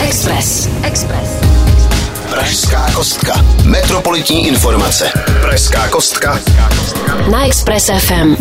Express. Express. Pražská kostka. Metropolitní informace. Pražská kostka. Na Express FM.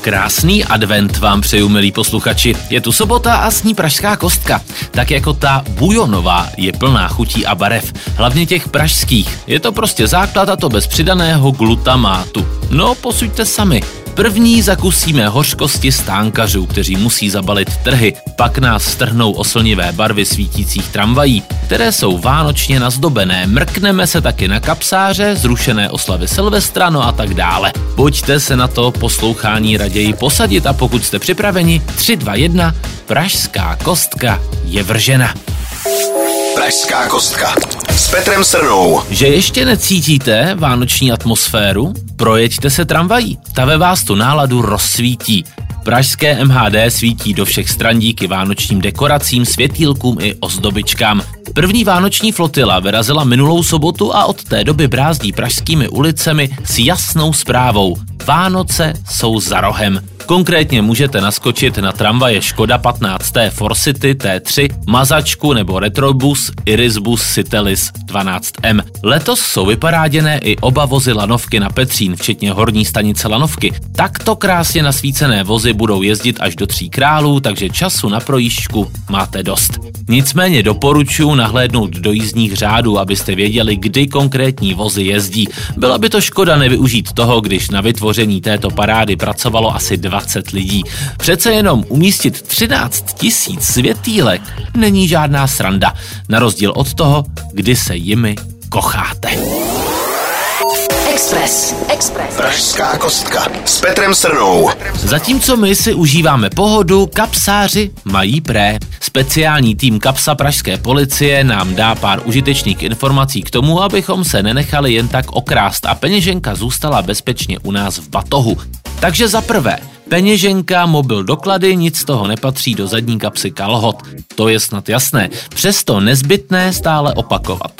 Krásný advent vám přeju, milí posluchači. Je tu sobota a s ní pražská kostka. Tak jako ta bujonová je plná chutí a barev, hlavně těch pražských. Je to prostě základ a to bez přidaného glutamátu. No, posuďte sami. První zakusíme hořkosti stánkařů, kteří musí zabalit trhy, pak nás strhnou oslnivé barvy svítících tramvají, které jsou vánočně nazdobené, mrkneme se taky na kapsáře, zrušené oslavy Silvestra, no a tak dále. Pojďte se na to poslouchání raději posadit a pokud jste připraveni, 3, 2, 1, pražská kostka je vržena. Pražská kostka. S Petrem Srnou. Že ještě necítíte vánoční atmosféru? Projeďte se tramvají, ta ve vás tu náladu rozsvítí. Pražské MHD svítí do všech stran díky vánočním dekoracím, světýlkům i ozdobičkám. První vánoční flotila vyrazila minulou sobotu a od té doby brázdí pražskými ulicemi s jasnou zprávou. Vánoce jsou za rohem. Konkrétně můžete naskočit na tramvaje Škoda 15 Forcity T3, Mazačku nebo Retrobus Irisbus Citelis 12M. Letos jsou vyparáděné i oba vozy lanovky na Petřín, včetně horní stanice lanovky. Takto krásně nasvícené vozy budou jezdit až do tří králů, takže času na projížďku máte dost. Nicméně doporučuji nahlédnout do jízdních řádů, abyste věděli, kdy konkrétní vozy jezdí. Byla by to škoda nevyužít toho, když na vytvoření této parády pracovalo asi 20 lidí. Přece jenom umístit 13 tisíc světýlek není žádná sranda, na rozdíl od toho, kdy se jimi kocháte. Express. Express. Pražská kostka. S Petrem Srnou. Zatímco my si užíváme pohodu, kapsáři mají pré. Speciální tým kapsa pražské policie nám dá pár užitečných informací k tomu, abychom se nenechali jen tak okrást a peněženka zůstala bezpečně u nás v batohu. Takže za prvé, Peněženka, mobil, doklady, nic z toho nepatří do zadní kapsy kalhot. To je snad jasné, přesto nezbytné stále opakovat.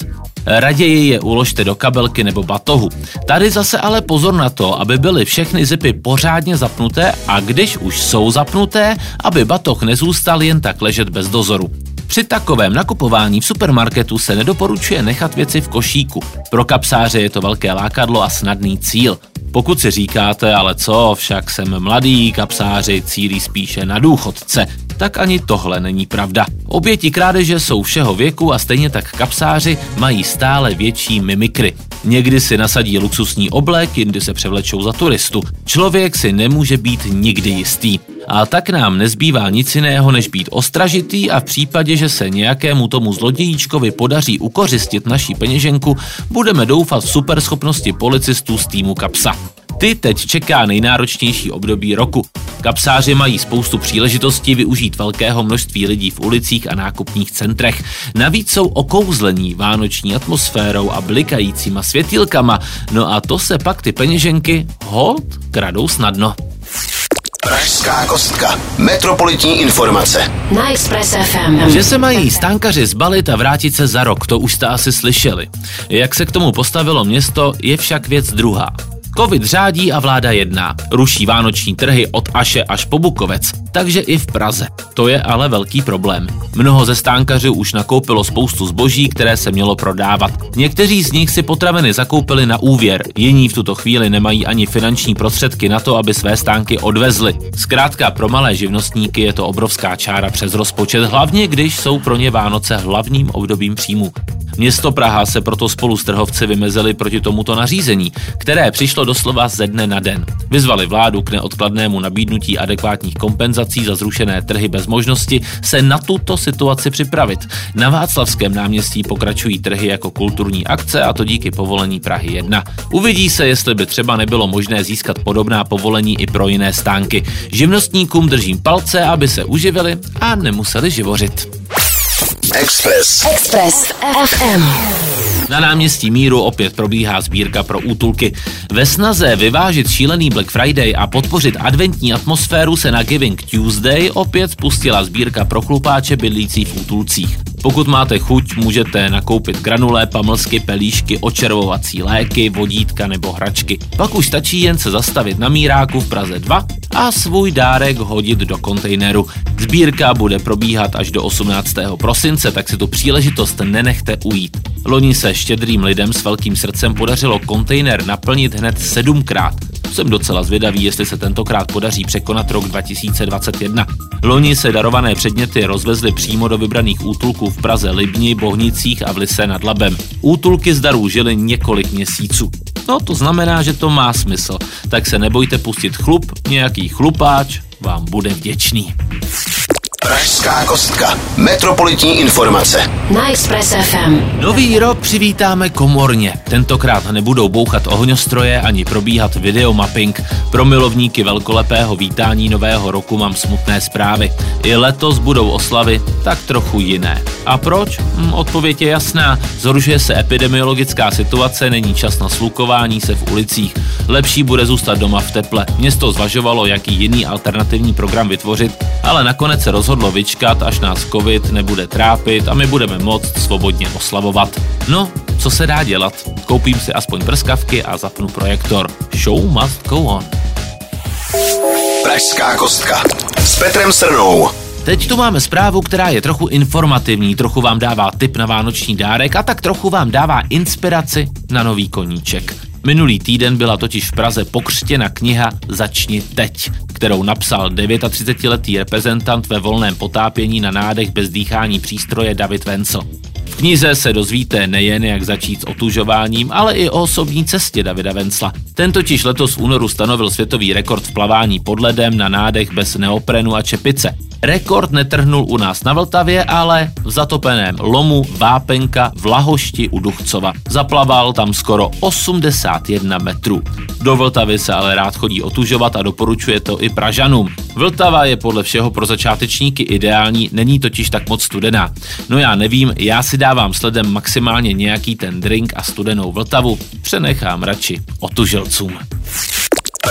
Raději je uložte do kabelky nebo batohu. Tady zase ale pozor na to, aby byly všechny zipy pořádně zapnuté a když už jsou zapnuté, aby batoh nezůstal jen tak ležet bez dozoru. Při takovém nakupování v supermarketu se nedoporučuje nechat věci v košíku. Pro kapsáře je to velké lákadlo a snadný cíl. Pokud si říkáte, ale co, však jsem mladý, kapsáři cílí spíše na důchodce, tak ani tohle není pravda. Oběti krádeže jsou všeho věku a stejně tak kapsáři mají stále větší mimikry. Někdy si nasadí luxusní oblek, jindy se převlečou za turistu. Člověk si nemůže být nikdy jistý. A tak nám nezbývá nic jiného, než být ostražitý a v případě, že se nějakému tomu zlodějíčkovi podaří ukořistit naší peněženku, budeme doufat v superschopnosti policistů z týmu Kapsa. Ty teď čeká nejnáročnější období roku. Kapsáři mají spoustu příležitostí využít velkého množství lidí v ulicích a nákupních centrech. Navíc jsou okouzlení vánoční atmosférou a blikajícíma světýlkama, no a to se pak ty peněženky hold kradou snadno. Pražská kostka. Metropolitní informace. Na Express FM. Že se mají stánkaři zbalit a vrátit se za rok, to už jste asi slyšeli. Jak se k tomu postavilo město, je však věc druhá. Covid řádí a vláda jedná. Ruší vánoční trhy od Aše až po Bukovec, takže i v Praze. To je ale velký problém. Mnoho ze stánkařů už nakoupilo spoustu zboží, které se mělo prodávat. Někteří z nich si potraviny zakoupili na úvěr, jiní v tuto chvíli nemají ani finanční prostředky na to, aby své stánky odvezli. Zkrátka pro malé živnostníky je to obrovská čára přes rozpočet, hlavně když jsou pro ně Vánoce hlavním obdobím příjmu. Město Praha se proto spolu s trhovci vymezili proti tomuto nařízení, které přišlo doslova ze dne na den. Vyzvali vládu k neodkladnému nabídnutí adekvátních kompenzací za zrušené trhy bez možnosti se na tuto situaci připravit. Na Václavském náměstí pokračují trhy jako kulturní akce a to díky povolení Prahy 1. Uvidí se, jestli by třeba nebylo možné získat podobná povolení i pro jiné stánky. Živnostníkům držím palce, aby se uživili a nemuseli živořit. Express. Express FM. Na náměstí Míru opět probíhá sbírka pro útulky. Ve snaze vyvážit šílený Black Friday a podpořit adventní atmosféru se na Giving Tuesday opět spustila sbírka pro chlupáče bydlící v útulcích. Pokud máte chuť, můžete nakoupit granulé, pamlsky, pelíšky, očervovací léky, vodítka nebo hračky. Pak už stačí jen se zastavit na míráku v Praze 2 a svůj dárek hodit do kontejneru. Sbírka bude probíhat až do 18. prosince, tak si tu příležitost nenechte ujít. Loni se štědrým lidem s velkým srdcem podařilo kontejner naplnit hned sedmkrát. Jsem docela zvědavý, jestli se tentokrát podaří překonat rok 2021. Loni se darované předměty rozvezly přímo do vybraných útulků v Praze, Libni, Bohnicích a v Lise nad Labem. Útulky z darů žily několik měsíců. No to znamená, že to má smysl. Tak se nebojte pustit chlup, nějaký chlupáč vám bude vděčný. Pražská kostka. Metropolitní informace. Na Express FM. Nový rok přivítáme komorně. Tentokrát nebudou bouchat ohňostroje ani probíhat videomapping. Pro milovníky velkolepého vítání nového roku mám smutné zprávy. I letos budou oslavy tak trochu jiné. A proč? Hm, odpověď je jasná. Zhoršuje se epidemiologická situace, není čas na slukování se v ulicích. Lepší bude zůstat doma v teple. Město zvažovalo, jaký jiný alternativní program vytvořit, ale nakonec se rozhodlo vyčkat, až nás covid nebude trápit a my budeme moct svobodně oslavovat. No, co se dá dělat? Koupím si aspoň prskavky a zapnu projektor. Show must go on. Pražská kostka. S Petrem Srnou. Teď tu máme zprávu, která je trochu informativní, trochu vám dává tip na vánoční dárek a tak trochu vám dává inspiraci na nový koníček. Minulý týden byla totiž v Praze pokřtěna kniha Začni teď, kterou napsal 39-letý reprezentant ve volném potápění na nádech bez dýchání přístroje David Vencel. V knize se dozvíte nejen, jak začít s otužováním, ale i o osobní cestě Davida Vencla. Ten totiž letos v únoru stanovil světový rekord v plavání pod ledem na nádech bez neoprenu a čepice. Rekord netrhnul u nás na Vltavě, ale v zatopeném lomu Vápenka v Lahošti u Duchcova. Zaplaval tam skoro 81 metrů. Do Vltavy se ale rád chodí otužovat a doporučuje to i Pražanům. Vltava je podle všeho pro začátečníky ideální, není totiž tak moc studená. No já nevím, já si dávám sledem maximálně nějaký ten drink a studenou Vltavu, přenechám radši otužilcům.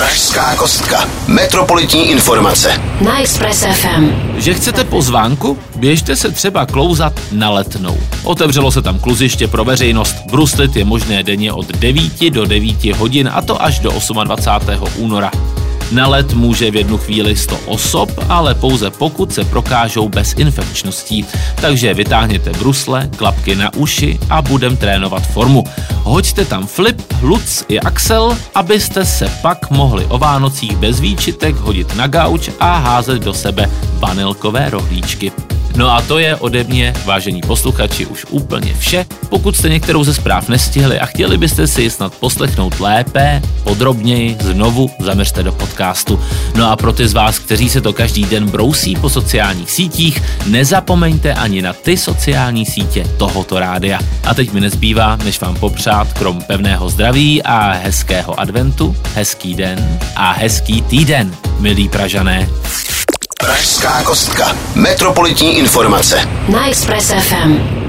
Pražská kostka. Metropolitní informace. Na Express FM. Že chcete pozvánku? Běžte se třeba klouzat na letnou. Otevřelo se tam kluziště pro veřejnost. Bruslit je možné denně od 9 do 9 hodin a to až do 28. února. Na let může v jednu chvíli 100 osob, ale pouze pokud se prokážou bezinfekčností. Takže vytáhněte brusle, klapky na uši a budem trénovat formu. Hoďte tam Flip, Luc i Axel, abyste se pak mohli o Vánocích bez výčitek hodit na gauč a házet do sebe vanilkové rohlíčky. No a to je ode mě, vážení posluchači, už úplně vše. Pokud jste některou ze zpráv nestihli a chtěli byste si ji snad poslechnout lépe, podrobněji, znovu zaměřte do podcastu. No a pro ty z vás, kteří se to každý den brousí po sociálních sítích, nezapomeňte ani na ty sociální sítě tohoto rádia. A teď mi nezbývá, než vám popřát krom pevného zdraví a hezkého adventu, hezký den a hezký týden, milí Pražané. Pražská kostka. Metropolitní informace. Na Express FM.